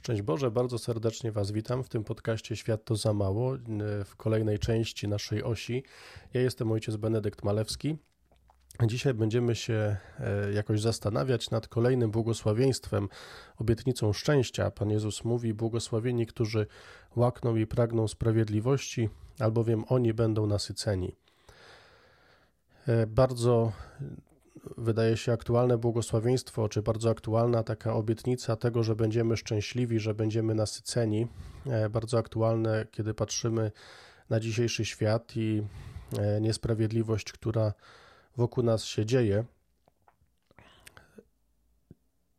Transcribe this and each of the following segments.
Szczęść Boże, bardzo serdecznie Was witam w tym podcaście Świat to za mało, w kolejnej części naszej osi. Ja jestem ojciec Benedykt Malewski. Dzisiaj będziemy się e, jakoś zastanawiać nad kolejnym błogosławieństwem, obietnicą szczęścia. Pan Jezus mówi: Błogosławieni, którzy łakną i pragną sprawiedliwości, albowiem oni będą nasyceni. E, bardzo wydaje się aktualne błogosławieństwo, czy bardzo aktualna taka obietnica tego, że będziemy szczęśliwi, że będziemy nasyceni. E, bardzo aktualne, kiedy patrzymy na dzisiejszy świat i e, niesprawiedliwość, która wokół nas się dzieje.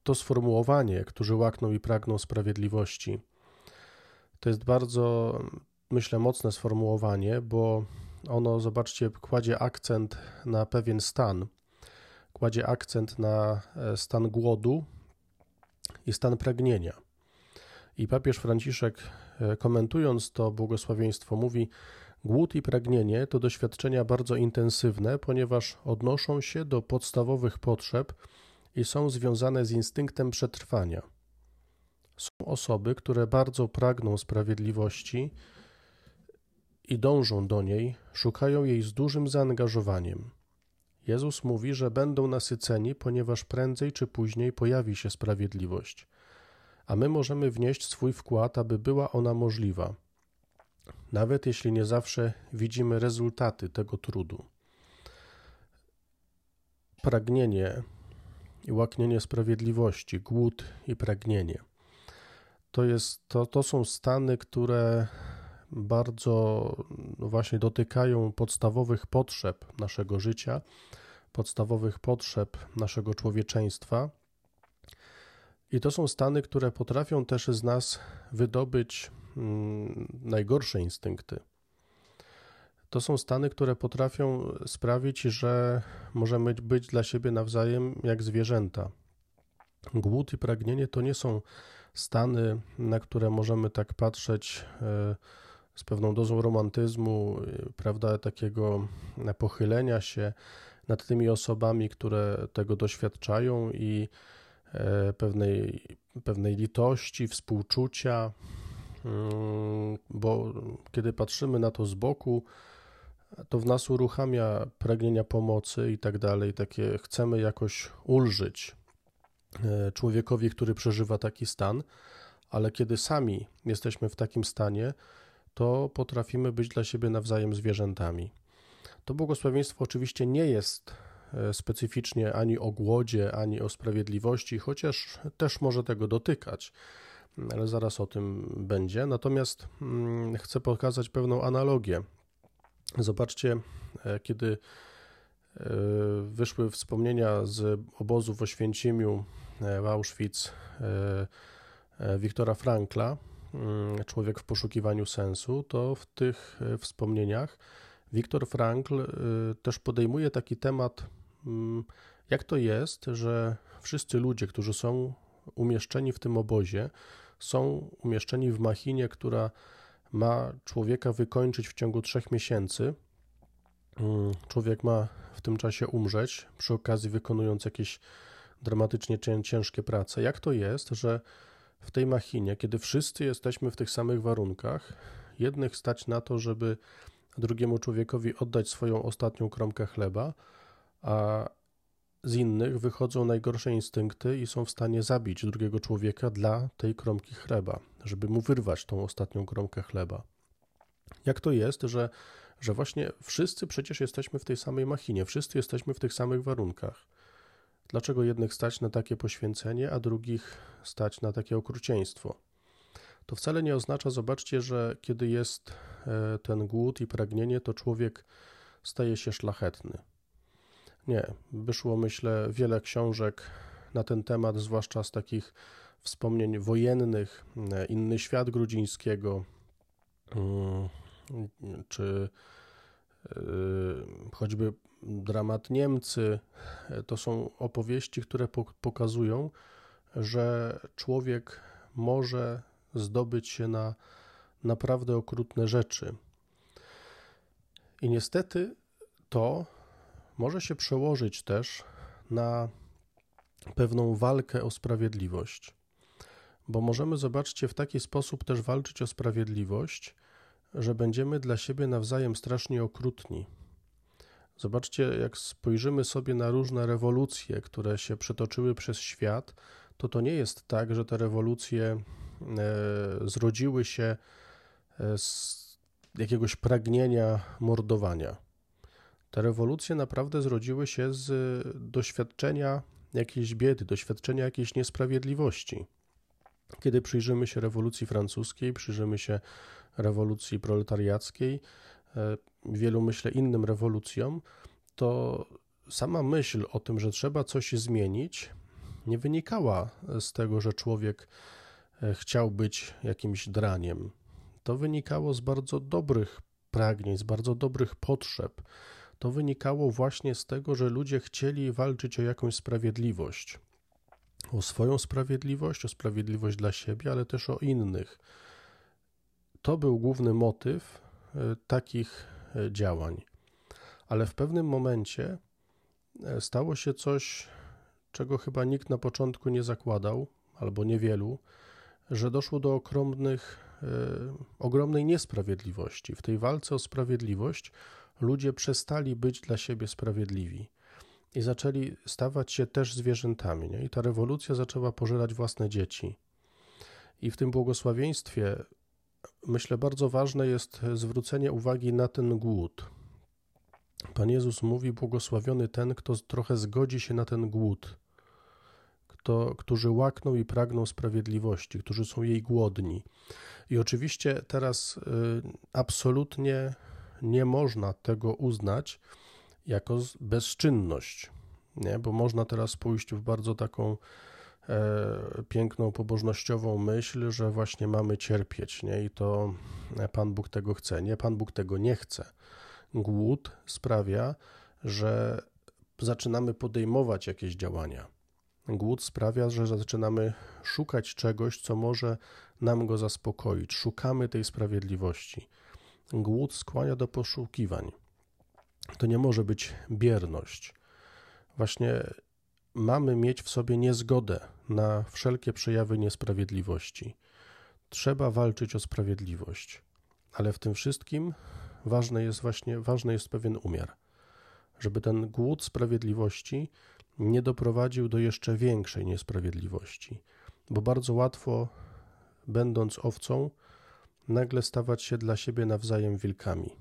To sformułowanie, którzy łakną i pragną sprawiedliwości, to jest bardzo, myślę, mocne sformułowanie, bo ono, zobaczcie, kładzie akcent na pewien stan kładzie akcent na e, stan głodu i stan pragnienia. I papież Franciszek, e, komentując to błogosławieństwo, mówi: Głód i pragnienie to doświadczenia bardzo intensywne, ponieważ odnoszą się do podstawowych potrzeb i są związane z instynktem przetrwania. Są osoby, które bardzo pragną sprawiedliwości i dążą do niej, szukają jej z dużym zaangażowaniem. Jezus mówi, że będą nasyceni, ponieważ prędzej czy później pojawi się sprawiedliwość, a my możemy wnieść swój wkład, aby była ona możliwa, nawet jeśli nie zawsze widzimy rezultaty tego trudu. Pragnienie i łaknienie sprawiedliwości, głód i pragnienie. To, jest, to, to są stany, które bardzo no właśnie dotykają podstawowych potrzeb naszego życia, podstawowych potrzeb naszego człowieczeństwa. I to są stany, które potrafią też z nas wydobyć mm, najgorsze instynkty. To są stany, które potrafią sprawić, że możemy być dla siebie nawzajem jak zwierzęta. Głód i pragnienie to nie są stany, na które możemy tak patrzeć. Yy, z pewną dozą romantyzmu, y, prawda, takiego pochylenia się nad tymi osobami, które tego doświadczają i e, pewnej, pewnej litości, współczucia, mm, bo kiedy patrzymy na to z boku, to w nas uruchamia pragnienia pomocy i tak dalej, takie chcemy jakoś ulżyć e, człowiekowi, który przeżywa taki stan, ale kiedy sami jesteśmy w takim stanie, to potrafimy być dla siebie nawzajem zwierzętami. To błogosławieństwo oczywiście nie jest e, specyficznie ani o głodzie, ani o sprawiedliwości, chociaż też może tego dotykać, ale zaraz o tym będzie. Natomiast mm, chcę pokazać pewną analogię. Zobaczcie, e, kiedy e, wyszły wspomnienia z obozu w Oświęcimiu, w Auschwitz, Wiktora Frankla, Mm, człowiek w poszukiwaniu sensu, to w tych e, wspomnieniach Viktor Frankl e, też podejmuje taki temat, mm, jak to jest, że wszyscy ludzie, którzy są umieszczeni w tym obozie, są umieszczeni w machinie, która ma człowieka wykończyć w ciągu trzech miesięcy. Mm, człowiek ma w tym czasie umrzeć, przy okazji wykonując jakieś dramatycznie ciężkie prace. Jak to jest, że w tej machinie, kiedy wszyscy jesteśmy w tych samych warunkach, jednych stać na to, żeby drugiemu człowiekowi oddać swoją ostatnią kromkę chleba, a z innych wychodzą najgorsze instynkty i są w stanie zabić drugiego człowieka dla tej kromki chleba, żeby mu wyrwać tą ostatnią kromkę chleba. Jak to jest, że, że właśnie wszyscy przecież jesteśmy w tej samej machinie, wszyscy jesteśmy w tych samych warunkach? Dlaczego jednych stać na takie poświęcenie, a drugich stać na takie okrucieństwo? To wcale nie oznacza, zobaczcie, że kiedy jest e, ten głód i pragnienie, to człowiek staje się szlachetny. Nie, wyszło, myślę, wiele książek na ten temat, zwłaszcza z takich wspomnień wojennych, e, Inny świat Grudzińskiego, mm, czy choćby dramat Niemcy. To są opowieści, które pokazują, że człowiek może zdobyć się na naprawdę okrutne rzeczy. I niestety to może się przełożyć też na pewną walkę o sprawiedliwość. bo możemy, zobaczcie, w taki sposób też walczyć o sprawiedliwość, że będziemy dla siebie nawzajem strasznie okrutni. Zobaczcie, jak spojrzymy sobie na różne rewolucje, które się przetoczyły przez świat, to to nie jest tak, że te rewolucje e, zrodziły się e, z jakiegoś pragnienia mordowania. Te rewolucje naprawdę zrodziły się z doświadczenia jakiejś biedy, doświadczenia jakiejś niesprawiedliwości. Kiedy przyjrzymy się rewolucji francuskiej, przyjrzymy się rewolucji proletariackiej, e, wielu myślę innym rewolucjom, to sama myśl o tym, że trzeba coś zmienić, nie wynikała z tego, że człowiek e, chciał być jakimś draniem. To wynikało z bardzo dobrych pragnień, z bardzo dobrych potrzeb. To wynikało właśnie z tego, że ludzie chcieli walczyć o jakąś sprawiedliwość. O swoją sprawiedliwość, o sprawiedliwość dla siebie, ale też o innych. To był główny motyw e, takich e, działań. Ale w pewnym momencie stało się coś czego chyba nikt na początku nie zakładał, albo niewielu, że doszło do ogromnych, e, ogromnej niesprawiedliwości. W tej walce o sprawiedliwość ludzie przestali być dla siebie sprawiedliwi i zaczęli stawać się też zwierzętami. Nie? I ta rewolucja zaczęła pożerać własne dzieci. I w tym błogosławieństwie myślę bardzo ważne jest zwrócenie uwagi na ten głód. Pan Jezus mówi: Błogosławiony ten, kto trochę zgodzi się na ten głód kto, którzy łakną i pragną sprawiedliwości, którzy są jej głodni. I oczywiście teraz y, absolutnie nie można tego uznać jako bezczynność, nie? bo można teraz pójść w bardzo taką e, piękną, pobożnościową myśl, że właśnie mamy cierpieć, nie? i to Pan Bóg tego chce. Nie, Pan Bóg tego nie chce. Głód sprawia, że zaczynamy podejmować jakieś działania Głód sprawia, że zaczynamy szukać czegoś, co może nam go zaspokoić. Szukamy tej sprawiedliwości. Głód skłania do poszukiwań. To nie może być bierność. Właśnie mamy mieć w sobie niezgodę na wszelkie przejawy niesprawiedliwości. Trzeba walczyć o sprawiedliwość, ale w tym wszystkim ważny jest właśnie ważny jest pewien umiar, żeby ten głód sprawiedliwości nie doprowadził do jeszcze większej niesprawiedliwości, bo bardzo łatwo, będąc owcą, nagle stawać się dla siebie nawzajem wilkami.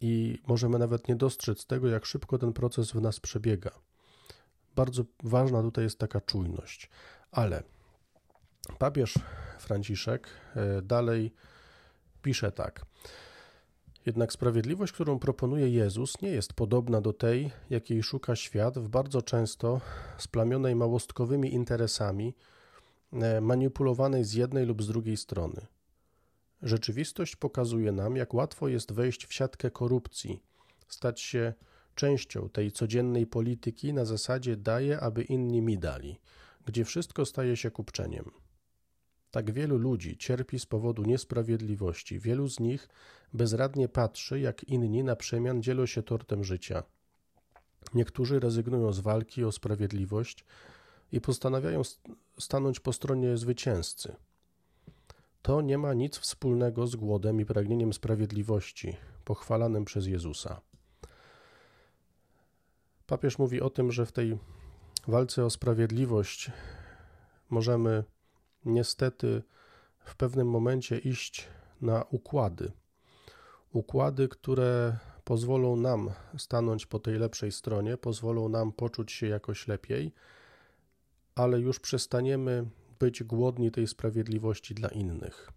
I możemy nawet nie dostrzec tego, jak szybko ten proces w nas przebiega. Bardzo ważna tutaj jest taka czujność. Ale papież Franciszek e, dalej pisze tak. Jednak sprawiedliwość, którą proponuje Jezus, nie jest podobna do tej, jakiej szuka świat w bardzo często splamionej małostkowymi interesami, e, manipulowanej z jednej lub z drugiej strony. Rzeczywistość pokazuje nam, jak łatwo jest wejść w siatkę korupcji, stać się częścią tej codziennej polityki na zasadzie daję, aby inni mi dali, gdzie wszystko staje się kupczeniem. Tak wielu ludzi cierpi z powodu niesprawiedliwości. Wielu z nich bezradnie patrzy, jak inni na przemian dzielą się tortem życia. Niektórzy rezygnują z walki o sprawiedliwość i postanawiają stanąć po stronie zwycięzcy. To nie ma nic wspólnego z głodem i pragnieniem sprawiedliwości, pochwalanym przez Jezusa. Papież mówi o tym, że w tej walce o sprawiedliwość możemy niestety w pewnym momencie iść na układy. Układy, które pozwolą nam stanąć po tej lepszej stronie, pozwolą nam poczuć się jakoś lepiej, ale już przestaniemy być głodni tej sprawiedliwości dla innych.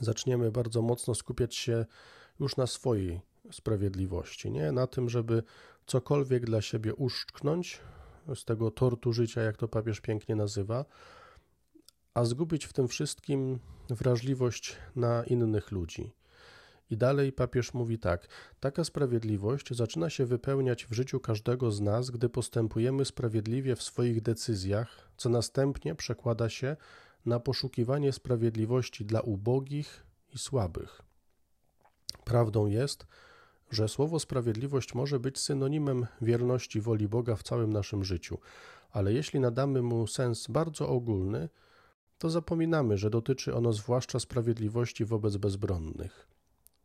Zaczniemy bardzo mocno skupiać się już na swojej sprawiedliwości, nie na tym, żeby cokolwiek dla siebie uszczknąć z tego tortu życia, jak to papież pięknie nazywa, a zgubić w tym wszystkim wrażliwość na innych ludzi. I dalej papież mówi tak: Taka sprawiedliwość zaczyna się wypełniać w życiu każdego z nas, gdy postępujemy sprawiedliwie w swoich decyzjach, co następnie przekłada się na poszukiwanie sprawiedliwości dla ubogich i słabych. Prawdą jest, że słowo sprawiedliwość może być synonimem wierności woli Boga w całym naszym życiu, ale jeśli nadamy mu sens bardzo ogólny, to zapominamy, że dotyczy ono zwłaszcza sprawiedliwości wobec bezbronnych.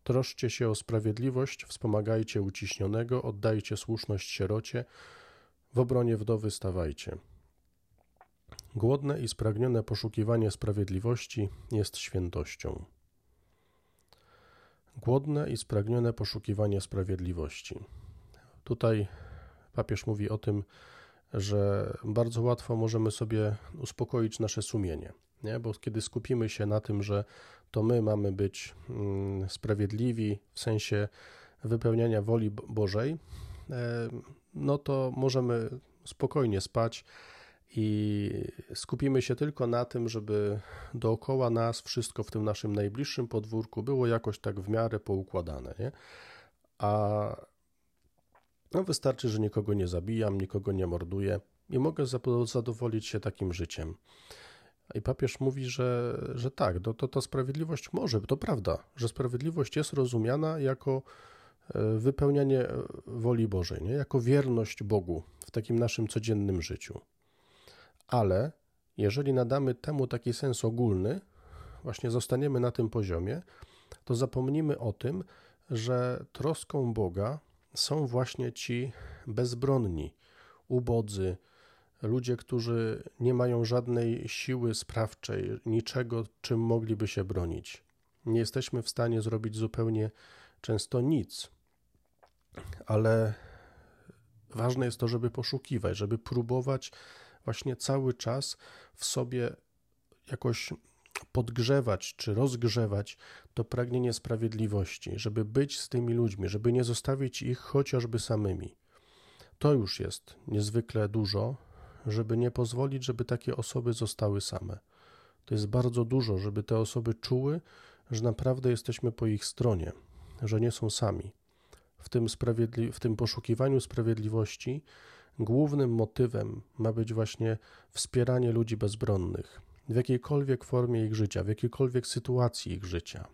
Troszcie się o sprawiedliwość, wspomagajcie uciśnionego, oddajcie słuszność sierocie, w obronie wdowy stawajcie. Głodne i spragnione poszukiwanie sprawiedliwości jest świętością. Głodne i spragnione poszukiwanie sprawiedliwości. Tutaj papież mówi o tym, że bardzo łatwo możemy sobie uspokoić nasze sumienie, nie? bo kiedy skupimy się na tym, że to my mamy być mm, sprawiedliwi w sensie wypełniania woli Bożej, e, no to możemy spokojnie spać i skupimy się tylko na tym, żeby dookoła nas wszystko w tym naszym najbliższym podwórku było jakoś tak w miarę poukładane, nie? A no wystarczy, że nikogo nie zabijam, nikogo nie morduję i mogę zadowolić się takim życiem. I papież mówi, że, że tak, to, to, to sprawiedliwość może, to prawda, że sprawiedliwość jest rozumiana jako e, wypełnianie woli Bożej, nie? jako wierność Bogu w takim naszym codziennym życiu. Ale jeżeli nadamy temu taki sens ogólny, właśnie zostaniemy na tym poziomie, to zapomnimy o tym, że troską Boga są właśnie ci bezbronni, ubodzy, ludzie, którzy nie mają żadnej siły sprawczej, niczego, czym mogliby się bronić. Nie jesteśmy w stanie zrobić zupełnie często nic, ale ważne jest to, żeby poszukiwać, żeby próbować właśnie cały czas w sobie jakoś podgrzewać czy rozgrzewać to pragnienie sprawiedliwości, żeby być z tymi ludźmi, żeby nie zostawić ich chociażby samymi. To już jest niezwykle dużo, żeby nie pozwolić, żeby takie osoby zostały same. To jest bardzo dużo, żeby te osoby czuły, że naprawdę jesteśmy po ich stronie, że nie są sami. W tym, sprawiedli- w tym poszukiwaniu sprawiedliwości głównym motywem ma być właśnie wspieranie ludzi bezbronnych w jakiejkolwiek formie ich życia, w jakiejkolwiek sytuacji ich życia.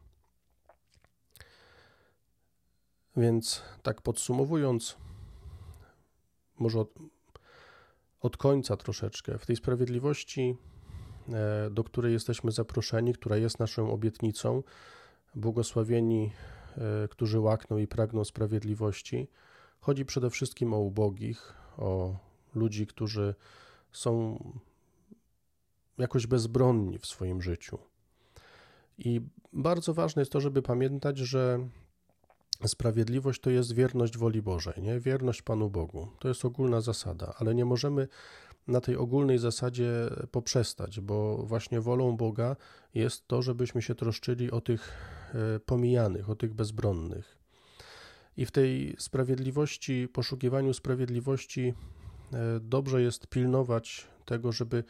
Więc tak podsumowując, może od, końca troszeczkę, w tej sprawiedliwości, e, do której jesteśmy zaproszeni, która jest naszą obietnicą, błogosławieni, e, którzy łakną i pragną sprawiedliwości, chodzi przede wszystkim o ubogich, o ludzi, którzy są jakoś bezbronni w swoim życiu. I bardzo ważne jest to, żeby pamiętać, że sprawiedliwość to jest wierność woli Bożej, nie? wierność Panu Bogu. To jest ogólna zasada, ale nie możemy na tej ogólnej zasadzie poprzestać, bo właśnie wolą Boga jest to, żebyśmy się troszczyli o tych e, pomijanych, o tych bezbronnych. I w tej sprawiedliwości, poszukiwaniu sprawiedliwości, e, dobrze jest pilnować tego, żeby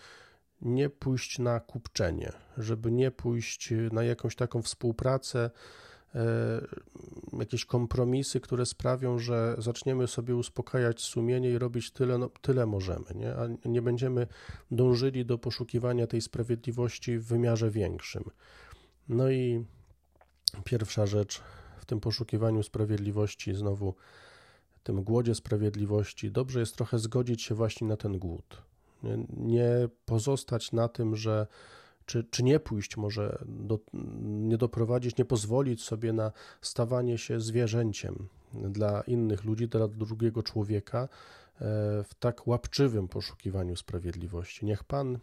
nie pójść na kupczenie, żeby nie pójść na jakąś taką współpracę, jakieś kompromisy, które sprawią, że zaczniemy sobie uspokajać sumienie i robić tyle, no, tyle możemy, nie? a nie będziemy dążyli do poszukiwania tej sprawiedliwości w wymiarze większym. No i pierwsza rzecz w tym poszukiwaniu sprawiedliwości, znowu tym głodzie sprawiedliwości, dobrze jest trochę zgodzić się właśnie na ten głód nie pozostać na tym, że czy, czy nie pójść może, do, nie doprowadzić, nie pozwolić sobie na stawanie się zwierzęciem dla innych ludzi, dla drugiego człowieka e, w tak łapczywym poszukiwaniu sprawiedliwości. Niech Pan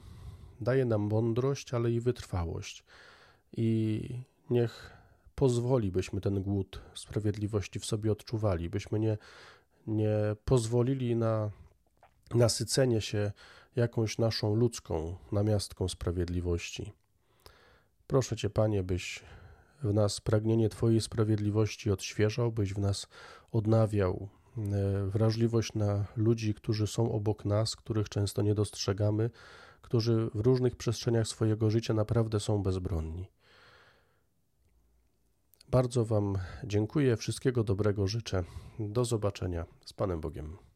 daje nam mądrość, ale i wytrwałość i niech pozwoli, byśmy ten głód sprawiedliwości w sobie odczuwali, byśmy nie, nie pozwolili na nasycenie się jakąś naszą ludzką namiastką sprawiedliwości. Proszę Cię, Panie, byś w nas pragnienie Twojej sprawiedliwości odświeżał, byś w nas odnawiał e, wrażliwość na ludzi, którzy są obok nas, których często nie dostrzegamy, którzy w różnych przestrzeniach swojego życia naprawdę są bezbronni. Bardzo Wam dziękuję, wszystkiego dobrego życzę. Do zobaczenia z Panem Bogiem.